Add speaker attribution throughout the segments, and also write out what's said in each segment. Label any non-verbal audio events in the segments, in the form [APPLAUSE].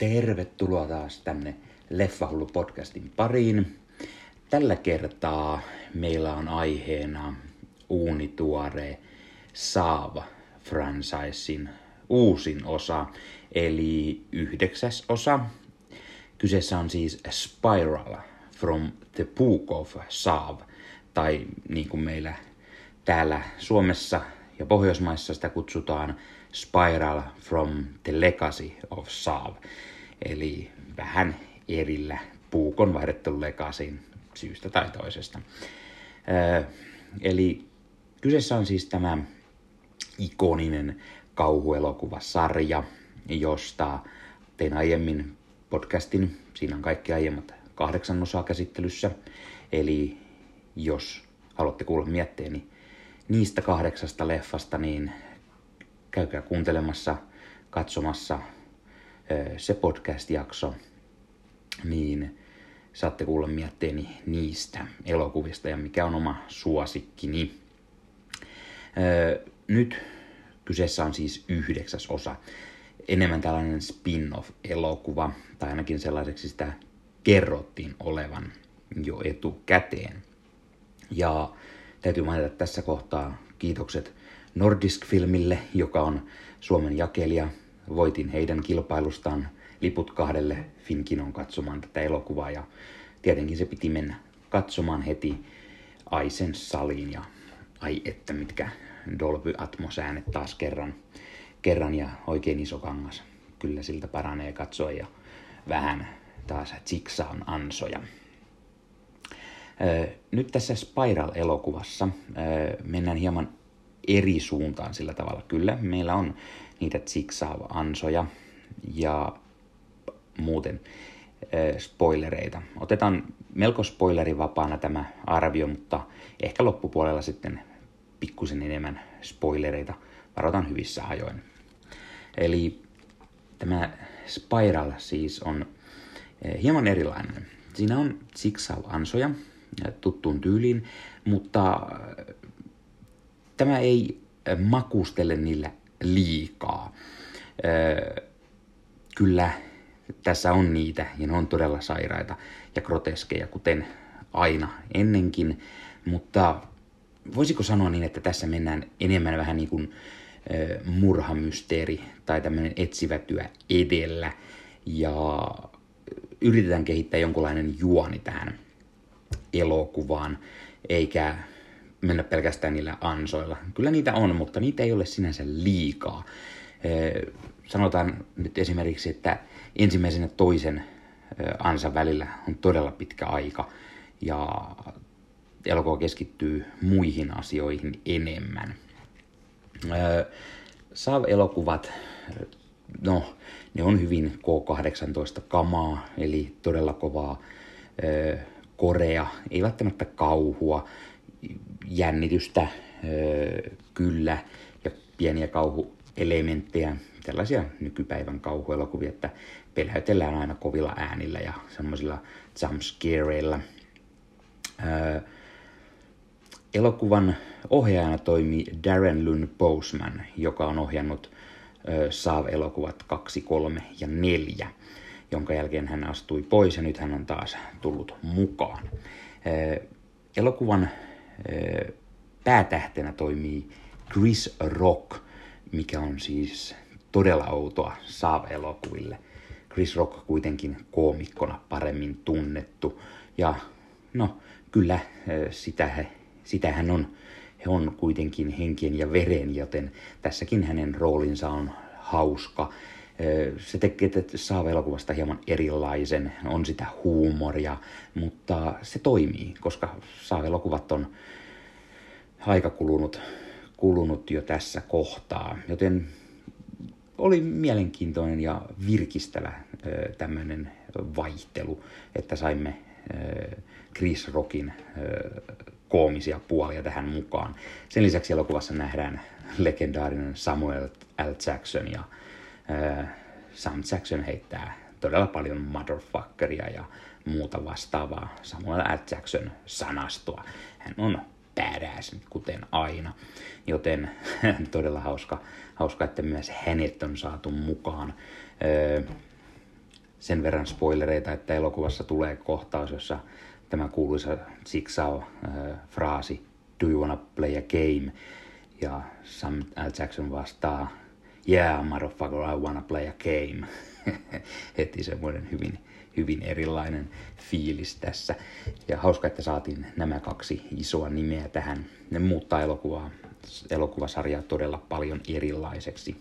Speaker 1: Tervetuloa taas tänne Leffahullu podcastin pariin. Tällä kertaa meillä on aiheena uunituore Saava franchisein uusin osa, eli yhdeksäs osa. Kyseessä on siis Spiral from the Book of Saav, tai niin kuin meillä täällä Suomessa ja Pohjoismaissa sitä kutsutaan Spiral from the Legacy of Saav. Eli vähän erillä puukon vaihdettu Legacyin syystä tai toisesta. Ö, eli kyseessä on siis tämä ikoninen kauhuelokuvasarja, josta tein aiemmin podcastin. Siinä on kaikki aiemmat kahdeksan osaa käsittelyssä. Eli jos haluatte kuulla mietteeni niistä kahdeksasta leffasta, niin käykää kuuntelemassa, katsomassa se podcast-jakso, niin saatte kuulla mietteeni niistä elokuvista ja mikä on oma suosikkini. Nyt kyseessä on siis yhdeksäs osa. Enemmän tällainen spin-off-elokuva, tai ainakin sellaiseksi sitä kerrottiin olevan jo etukäteen. Ja täytyy mainita tässä kohtaa kiitokset Nordisk-filmille, joka on Suomen jakelija. Voitin heidän kilpailustaan liput kahdelle Finkinon katsomaan tätä elokuvaa ja tietenkin se piti mennä katsomaan heti Aisen saliin ja ai että mitkä Dolby Atmos äänet taas kerran, kerran ja oikein iso kangas. Kyllä siltä paranee katsoa ja vähän taas on ansoja. Nyt tässä Spiral-elokuvassa mennään hieman eri suuntaan sillä tavalla. Kyllä, meillä on niitä Jigsaw-ansoja ja muuten spoilereita. Otetaan melko spoilerivapaana tämä arvio, mutta ehkä loppupuolella sitten pikkusen enemmän spoilereita. Varoitan hyvissä ajoin. Eli tämä Spiral siis on hieman erilainen. Siinä on Jigsaw-ansoja tuttuun tyyliin, mutta tämä ei makustele niillä liikaa. Kyllä tässä on niitä ja ne on todella sairaita ja groteskeja, kuten aina ennenkin, mutta voisiko sanoa niin, että tässä mennään enemmän vähän niin kuin murhamysteeri tai tämmöinen etsivä työ edellä ja yritetään kehittää jonkunlainen juoni tähän elokuvaan, eikä mennä pelkästään niillä ansoilla. Kyllä niitä on, mutta niitä ei ole sinänsä liikaa. Sanotaan nyt esimerkiksi, että ensimmäisen ja toisen ansan välillä on todella pitkä aika ja elokuva keskittyy muihin asioihin enemmän. Saav-elokuvat, no ne on hyvin K18-kamaa, eli todella kovaa korea, ei välttämättä kauhua, jännitystä kyllä ja pieniä kauhuelementtejä, tällaisia nykypäivän kauhuelokuvia, että peläytellään aina kovilla äänillä ja semmoisilla jumpscareilla. elokuvan ohjaajana toimii Darren Lynn Boseman, joka on ohjannut Saav-elokuvat 2, 3 ja 4, jonka jälkeen hän astui pois ja nyt hän on taas tullut mukaan. Elokuvan päätähtenä toimii Chris Rock, mikä on siis todella outoa Saav-elokuville. Chris Rock kuitenkin koomikkona paremmin tunnettu. Ja no, kyllä sitä, sitä hän on, he on kuitenkin henkien ja veren, joten tässäkin hänen roolinsa on hauska. Se tekee Saava-elokuvasta hieman erilaisen, on sitä huumoria, mutta se toimii, koska Saava-elokuvat on aika kulunut, kulunut jo tässä kohtaa, joten oli mielenkiintoinen ja virkistävä tämmöinen vaihtelu, että saimme Chris Rockin koomisia puolia tähän mukaan. Sen lisäksi elokuvassa nähdään legendaarinen Samuel L. Jackson ja Sam Jackson heittää todella paljon motherfuckeria ja muuta vastaavaa Samuel L. Jackson sanastoa. Hän on badass, kuten aina. Joten [LAUGHS] todella hauska, hauska, että myös hänet on saatu mukaan. Sen verran spoilereita, että elokuvassa tulee kohtaus, jossa tämä kuuluisa Jigsaw-fraasi Do you wanna play a game? Ja Sam L. Jackson vastaa Yeah, motherfucker, I wanna play a game. [LAUGHS] Heti semmoinen hyvin, hyvin erilainen fiilis tässä. Ja hauska, että saatiin nämä kaksi isoa nimeä tähän. Ne muuttaa elokuvaa, elokuvasarjaa todella paljon erilaiseksi.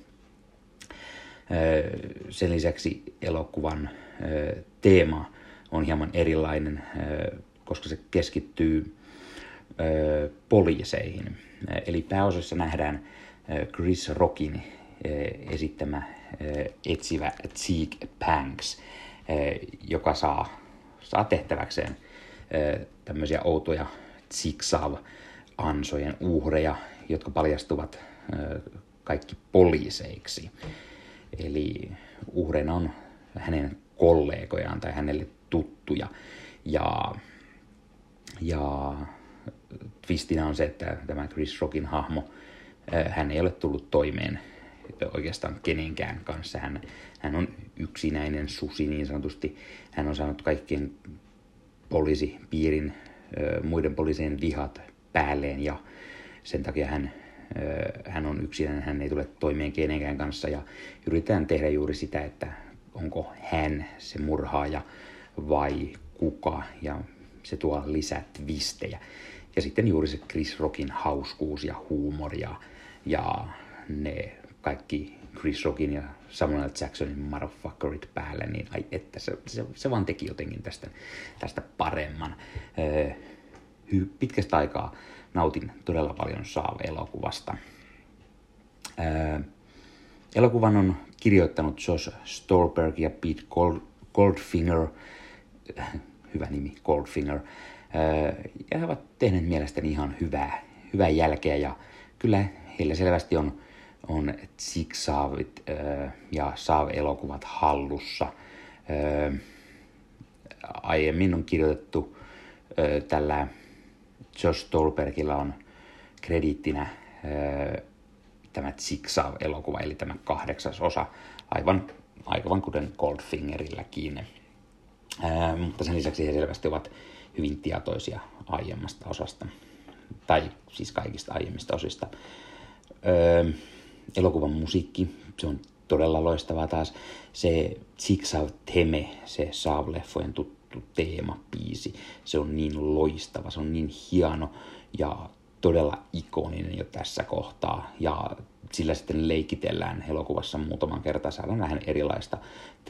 Speaker 1: Sen lisäksi elokuvan teema on hieman erilainen, koska se keskittyy poliiseihin. Eli pääosassa nähdään Chris Rockin esittämä etsivä Zeke Panks, joka saa, saa tehtäväkseen tämmöisiä outoja zigzag-ansojen uhreja, jotka paljastuvat kaikki poliiseiksi. Eli uhreina on hänen kollegojaan tai hänelle tuttuja. Ja, ja twistinä on se, että tämä Chris Rockin hahmo, hän ei ole tullut toimeen oikeastaan kenenkään kanssa. Hän, hän on yksinäinen susi niin sanotusti. Hän on saanut kaikkien poliisipiirin, muiden poliisien vihat päälleen ja sen takia hän, hän on yksinäinen, hän ei tule toimeen kenenkään kanssa ja yritetään tehdä juuri sitä, että onko hän se murhaaja vai kuka ja se tuo lisää twistejä. Ja sitten juuri se Chris Rockin hauskuus ja huumori ja, ja ne kaikki Chris Rockin ja Samuel Jacksonin motherfuckerit päälle, niin ai että se, se, se vaan teki jotenkin tästä, tästä paremman. Öö, pitkästä aikaa nautin todella paljon Saave-elokuvasta. Öö, elokuvan on kirjoittanut Josh Stolberg ja Pete Gold, Goldfinger, [LAUGHS] hyvä nimi, Goldfinger, öö, ja he ovat tehneet mielestäni ihan hyvää, hyvää jälkeä, ja kyllä heillä selvästi on on Zigzagit äh, ja Saav-elokuvat hallussa. Aiemmin on kirjoitettu tällä Josh Stolbergilla on krediittinä tämä Zigzag-elokuva, eli tämä kahdeksas osa, aivan, aivan kuten Goldfingerilläkin. mutta sen lisäksi he selvästi ovat hyvin tietoisia aiemmasta osasta, tai siis kaikista aiemmista osista elokuvan musiikki, se on todella loistavaa taas. Se Zigzag Teme, se Saav-leffojen tuttu teemapiisi, se on niin loistava, se on niin hieno ja todella ikoninen jo tässä kohtaa. Ja sillä sitten leikitellään elokuvassa muutaman kertaa, saadaan vähän erilaista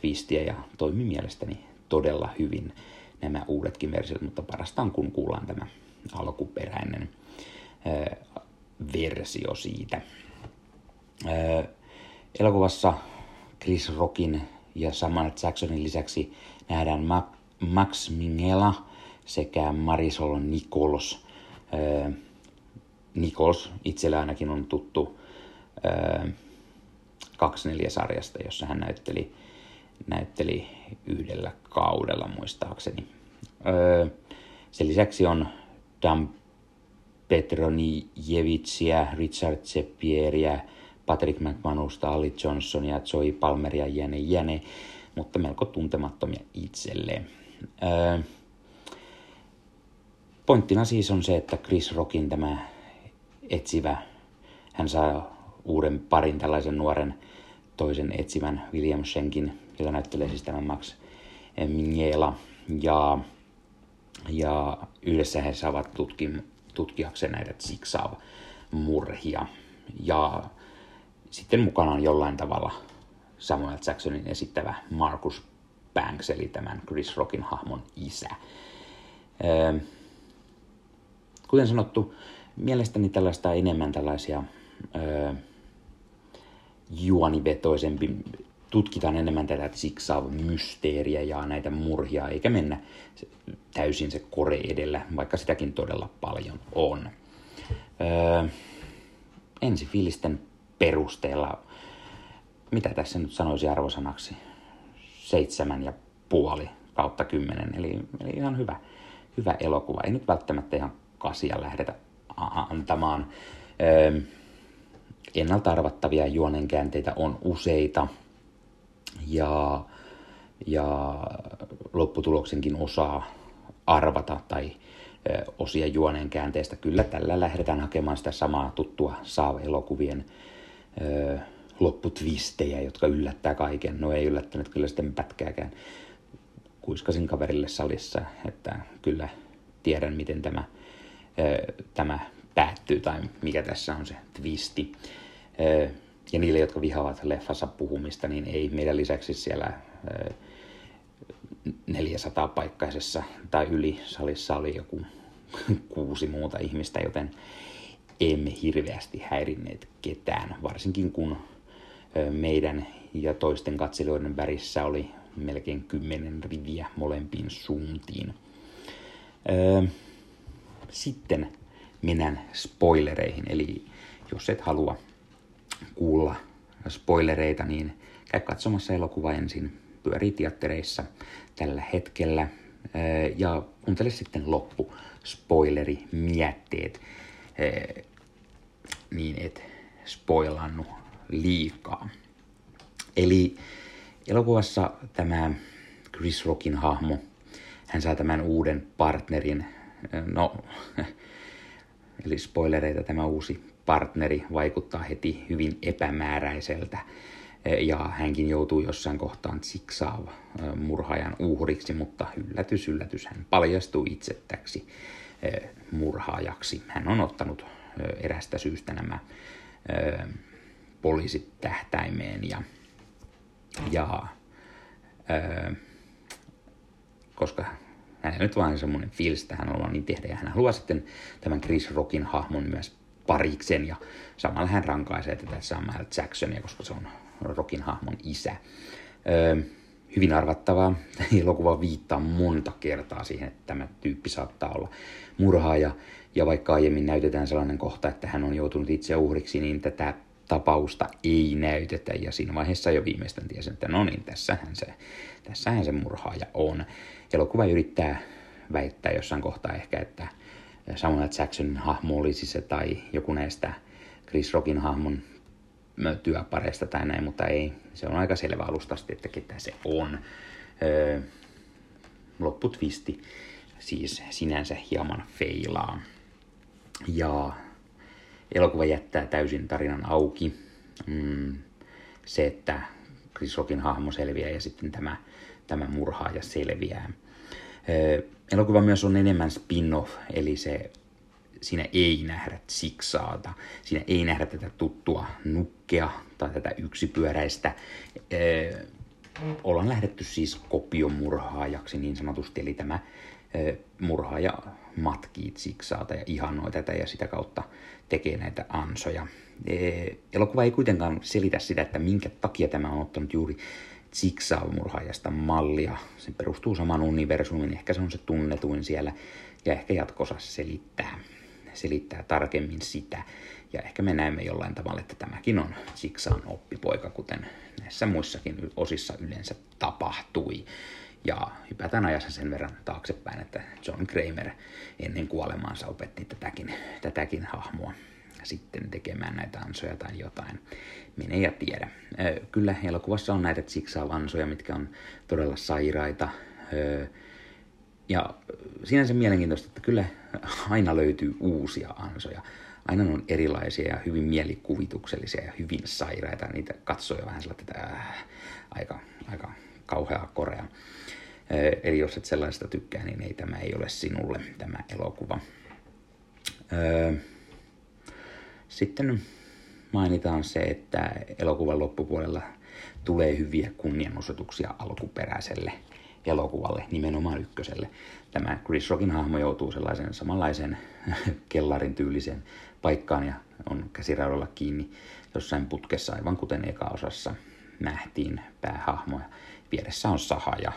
Speaker 1: twistiä ja toimi mielestäni todella hyvin nämä uudetkin versiot, mutta parasta on kun kuullaan tämä alkuperäinen ää, versio siitä. Elokuvassa Chris Rockin ja Samuel Jacksonin lisäksi nähdään Max Minghella sekä Marisol Nichols. Äh, Nichols itsellä ainakin on tuttu äh, kaksi sarjasta, jossa hän näytteli, näytteli yhdellä kaudella muistaakseni. Sen lisäksi on Dan Petronijevitsiä, Richard Zepieriä, Patrick McManusta, Ali Johnsonia, Joey Palmeria, jäne jäne, mutta melko tuntemattomia itselleen. Öö, pointtina siis on se, että Chris Rockin tämä etsivä, hän saa uuden parin tällaisen nuoren toisen etsivän William Schenkin, joka näyttelee siis tämän Max Minghella. Ja, ja yhdessä he saavat tutki, tutkiakseen näitä Zigzag-murhia. Ja sitten mukana on jollain tavalla Samuel Jacksonin esittävä Marcus Banks, eli tämän Chris Rockin hahmon isä. Öö, kuten sanottu, mielestäni tällaista enemmän tällaisia öö, juonivetoisempi, tutkitaan enemmän tätä Zigzag-mysteeriä ja näitä murhia, eikä mennä täysin se kore edellä, vaikka sitäkin todella paljon on. Öö, ensi fiilisten perusteella, mitä tässä nyt sanoisi arvosanaksi, seitsemän ja puoli kautta kymmenen, eli, eli ihan hyvä, hyvä elokuva. Ei nyt välttämättä ihan kasia lähdetä antamaan. Öö, ennalta arvattavia juonenkäänteitä on useita, ja ja lopputuloksenkin osaa arvata tai osia juoneen käänteestä. Kyllä tällä lähdetään hakemaan sitä samaa tuttua Lopputvistejä, jotka yllättää kaiken. No ei yllättänyt kyllä sitten pätkääkään. Kuiskasin kaverille salissa, että kyllä tiedän, miten tämä, tämä päättyy tai mikä tässä on se twisti. Ja niille, jotka vihaavat leffassa puhumista, niin ei meidän lisäksi siellä 400 paikkaisessa tai yli salissa oli joku kuusi muuta ihmistä, joten emme hirveästi häirinneet ketään, varsinkin kun meidän ja toisten katselijoiden värissä oli melkein kymmenen riviä molempiin suuntiin. Sitten mennään spoilereihin, eli jos et halua kuulla spoilereita, niin käy katsomassa elokuva ensin, pyörii teattereissa tällä hetkellä. Ja kuuntele sitten loppu spoileri mietteet niin et spoilannu liikaa. Eli elokuvassa tämä Chris Rockin hahmo, hän saa tämän uuden partnerin, no, [LAUGHS] eli spoilereita tämä uusi partneri vaikuttaa heti hyvin epämääräiseltä ja hänkin joutuu jossain kohtaan siksaava murhaajan uhriksi, mutta yllätys, yllätys, hän paljastuu itsettäksi murhaajaksi. Hän on ottanut erästä syystä nämä poliisit tähtäimeen ja, ja koska hänellä nyt vain semmoinen fiilis, että hän on niin tehdä ja hän haluaa sitten tämän Chris Rockin hahmon myös pariksen ja samalla hän rankaisee tätä Samuel Jacksonia, koska se on Rockin hahmon isä. Öö, hyvin arvattavaa. [LAUGHS] Elokuva viittaa monta kertaa siihen, että tämä tyyppi saattaa olla murhaaja. Ja vaikka aiemmin näytetään sellainen kohta, että hän on joutunut itse uhriksi, niin tätä tapausta ei näytetä. Ja siinä vaiheessa jo viimeistään tiesin, että no niin, tässähän se, tässähän se murhaaja on. Elokuva yrittää väittää jossain kohtaa ehkä, että Samuel Jacksonin hahmo olisi se tai joku näistä Chris Rockin hahmon työpareista tai näin, mutta ei. Se on aika selvä alustasti, että ketä se on. Öö, lopputvisti siis sinänsä hieman feilaa. Ja elokuva jättää täysin tarinan auki. Mm, se, että Chris Rockin hahmo selviää ja sitten tämä, tämä murhaaja selviää. Öö, elokuva myös on enemmän spin-off, eli se siinä ei nähdä siksaata, siinä ei nähdä tätä tuttua nukkea tai tätä yksipyöräistä. Ee, ollaan lähdetty siis kopiomurhaajaksi niin sanotusti, eli tämä ee, murhaaja matkii siksaata ja ihannoi tätä ja sitä kautta tekee näitä ansoja. Ee, elokuva ei kuitenkaan selitä sitä, että minkä takia tämä on ottanut juuri Jigsaw-murhaajasta mallia. Se perustuu saman universumin, ehkä se on se tunnetuin siellä, ja ehkä jatkossa selittää selittää tarkemmin sitä. Ja ehkä me näemme jollain tavalla, että tämäkin on Siksaan oppipoika, kuten näissä muissakin osissa yleensä tapahtui. Ja hypätään ajassa sen verran taaksepäin, että John Kramer ennen kuolemaansa opetti tätäkin, tätäkin hahmoa sitten tekemään näitä ansoja tai jotain. Mene ja tiedä. Kyllä elokuvassa on näitä Jigsaw-ansoja, mitkä on todella sairaita. Ja sinänsä mielenkiintoista, että kyllä aina löytyy uusia ansoja. Aina on erilaisia ja hyvin mielikuvituksellisia ja hyvin sairaita. Niitä katsoo jo vähän sellaista äh, aika, aika kauheaa korea. Eli jos et sellaista tykkää, niin ei tämä ei ole sinulle tämä elokuva. Sitten mainitaan se, että elokuvan loppupuolella tulee hyviä kunnianosoituksia alkuperäiselle elokuvalle, nimenomaan ykköselle. Tämä Chris Rockin hahmo joutuu sellaisen samanlaisen [LAUGHS] kellarin tyyliseen paikkaan ja on käsiraudalla kiinni jossain putkessa, aivan kuten eka osassa nähtiin päähahmoja. Vieressä on saha ja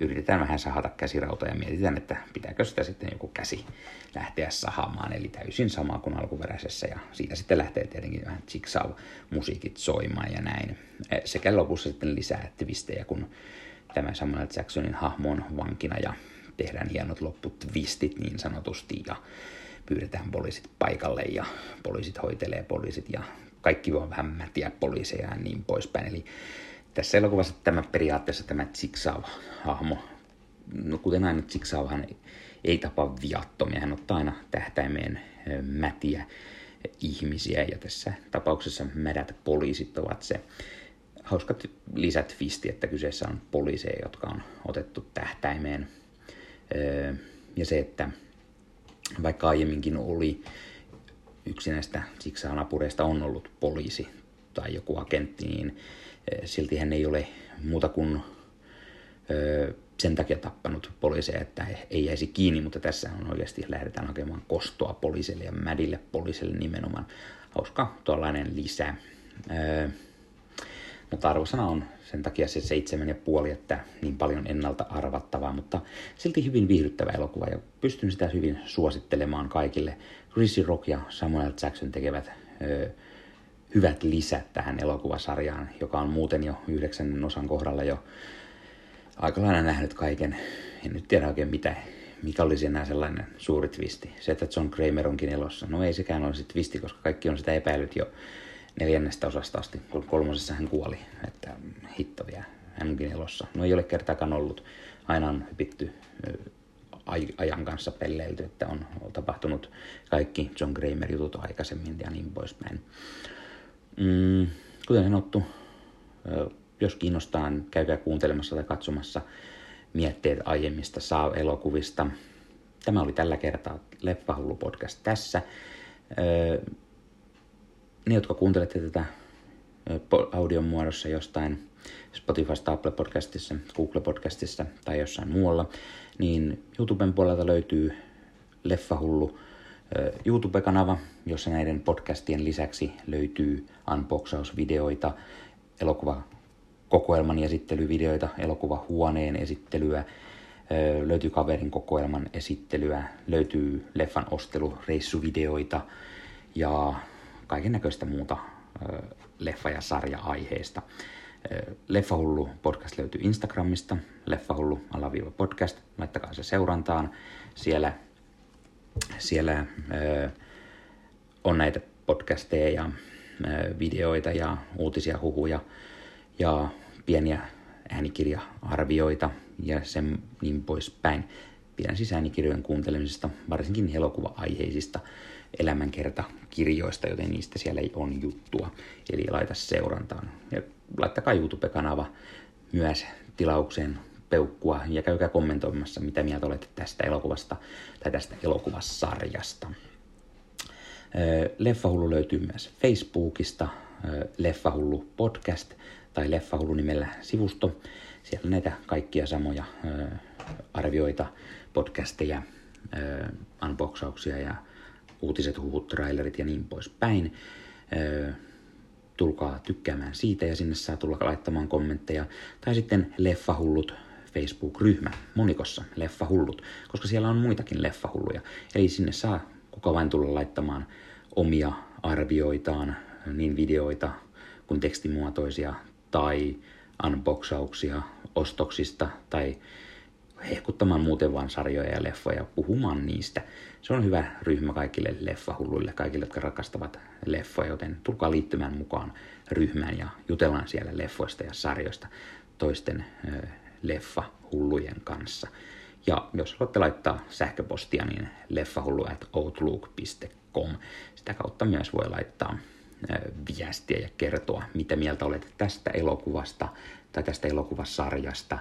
Speaker 1: yritetään vähän sahata käsirautaa ja mietitään, että pitääkö sitä sitten joku käsi lähteä sahamaan, eli täysin sama kuin alkuperäisessä, ja siitä sitten lähtee tietenkin vähän jigsaw-musiikit soimaan ja näin. Sekä lopussa sitten lisää twistejä, kun tämä Samuel Jacksonin hahmon vankina ja tehdään hienot lopputvistit niin sanotusti ja pyydetään poliisit paikalle ja poliisit hoitelee poliisit ja kaikki voi vähän mätiä poliiseja ja niin poispäin. Eli tässä elokuvassa tämä periaatteessa tämä Jigsaw-hahmo, no kuten aina Jigsawhan ei, ei tapa viattomia, hän ottaa aina tähtäimeen mätiä ihmisiä ja tässä tapauksessa mädät poliisit ovat se hauska lisätvisti, että kyseessä on poliiseja, jotka on otettu tähtäimeen. Ja se, että vaikka aiemminkin oli yksi näistä Jigsawn apureista on ollut poliisi tai joku agentti, niin silti hän ei ole muuta kuin sen takia tappanut poliiseja, että ei jäisi kiinni, mutta tässä on oikeasti lähdetään hakemaan kostoa poliisille ja mädille poliisille nimenomaan. Hauska tuollainen lisä. Mutta arvosana on sen takia se seitsemän ja puoli, että niin paljon ennalta arvattavaa, mutta silti hyvin viihdyttävä elokuva ja pystyn sitä hyvin suosittelemaan kaikille. Chrissy Rock ja Samuel Jackson tekevät ö, hyvät lisät tähän elokuvasarjaan, joka on muuten jo yhdeksännen osan kohdalla jo aika lailla nähnyt kaiken. En nyt tiedä oikein mitä, mikä olisi enää sellainen suuri twisti. Se, että John Kramer onkin elossa. No ei sekään ole se twisti, koska kaikki on sitä epäilyt jo neljännestä osasta asti, kun kolmosessa hän kuoli. Että hitto vielä, hän onkin elossa. No ei ole kertaakaan ollut. Aina on hypitty ajan kanssa pelleilty, että on tapahtunut kaikki John Kramer jutut aikaisemmin ja niin poispäin. Mm, kuten sanottu, jos kiinnostaa, niin käykää kuuntelemassa tai katsomassa mietteet aiemmista saa-elokuvista. Tämä oli tällä kertaa Leffahullu podcast tässä. Ne, jotka kuuntelette tätä audion muodossa jostain Spotifysta, Apple Podcastissa, Google Podcastissa tai jossain muualla, niin YouTuben puolelta löytyy Leffahullu YouTube-kanava, jossa näiden podcastien lisäksi löytyy unboxausvideoita, elokuva kokoelman esittelyvideoita, elokuvahuoneen esittelyä, löytyy kaverin kokoelman esittelyä, löytyy leffan ostelureissuvideoita ja kaiken näköistä muuta leffa- ja sarja-aiheista. Leffahullu podcast löytyy Instagramista, leffahullu alaviiva podcast, laittakaa se seurantaan. Siellä, siellä on näitä podcasteja ja videoita ja uutisia, huhuja ja pieniä äänikirja-arvioita ja sen niin poispäin. Pidän siis äänikirjojen kuuntelemisesta, varsinkin elokuva-aiheisista elämänkertakirjoista, joten niistä siellä ei on juttua. Eli laita seurantaan. Ja laittakaa YouTube-kanava myös tilaukseen peukkua ja käykää kommentoimassa, mitä mieltä olette tästä elokuvasta tai tästä elokuvassarjasta. Leffahullu löytyy myös Facebookista, Leffahullu podcast tai Leffahullu nimellä sivusto. Siellä näitä kaikkia samoja arvioita, podcasteja, unboxauksia ja uutiset, huhut, trailerit ja niin poispäin. Tulkaa tykkäämään siitä ja sinne saa tulla laittamaan kommentteja. Tai sitten Leffahullut Facebook-ryhmä monikossa, Leffahullut, koska siellä on muitakin leffahulluja. Eli sinne saa kuka vain tulla laittamaan omia arvioitaan, niin videoita kuin tekstimuotoisia tai unboxauksia ostoksista tai hehkuttamaan muuten vaan sarjoja ja leffoja, puhumaan niistä. Se on hyvä ryhmä kaikille leffahulluille, kaikille, jotka rakastavat leffoja, joten tulkaa liittymään mukaan ryhmään ja jutellaan siellä leffoista ja sarjoista toisten ö, leffahullujen kanssa. Ja jos haluatte laittaa sähköpostia, niin leffahullu at outlook.com. Sitä kautta myös voi laittaa viestiä ja kertoa, mitä mieltä olet tästä elokuvasta tai tästä elokuvasarjasta.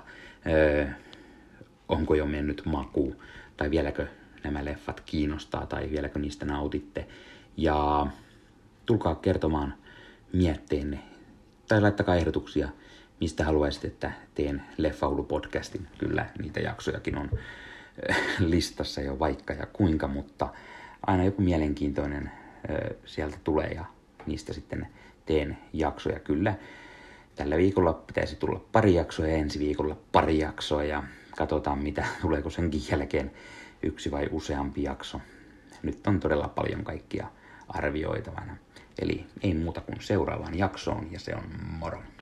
Speaker 1: Onko jo mennyt maku tai vieläkö nämä leffat kiinnostaa tai vieläkö niistä nautitte. Ja tulkaa kertomaan mietteenne tai laittakaa ehdotuksia, mistä haluaisit, että teen Leffaulu-podcastin. Kyllä niitä jaksojakin on listassa jo vaikka ja kuinka, mutta aina joku mielenkiintoinen sieltä tulee ja niistä sitten teen jaksoja. Kyllä tällä viikolla pitäisi tulla pari jaksoa ja ensi viikolla pari jaksoa ja katsotaan mitä, [LAUGHS] tuleeko senkin jälkeen yksi vai useampi jakso. Nyt on todella paljon kaikkia arvioitavana. Eli ei muuta kuin seuraavaan jaksoon ja se on moro.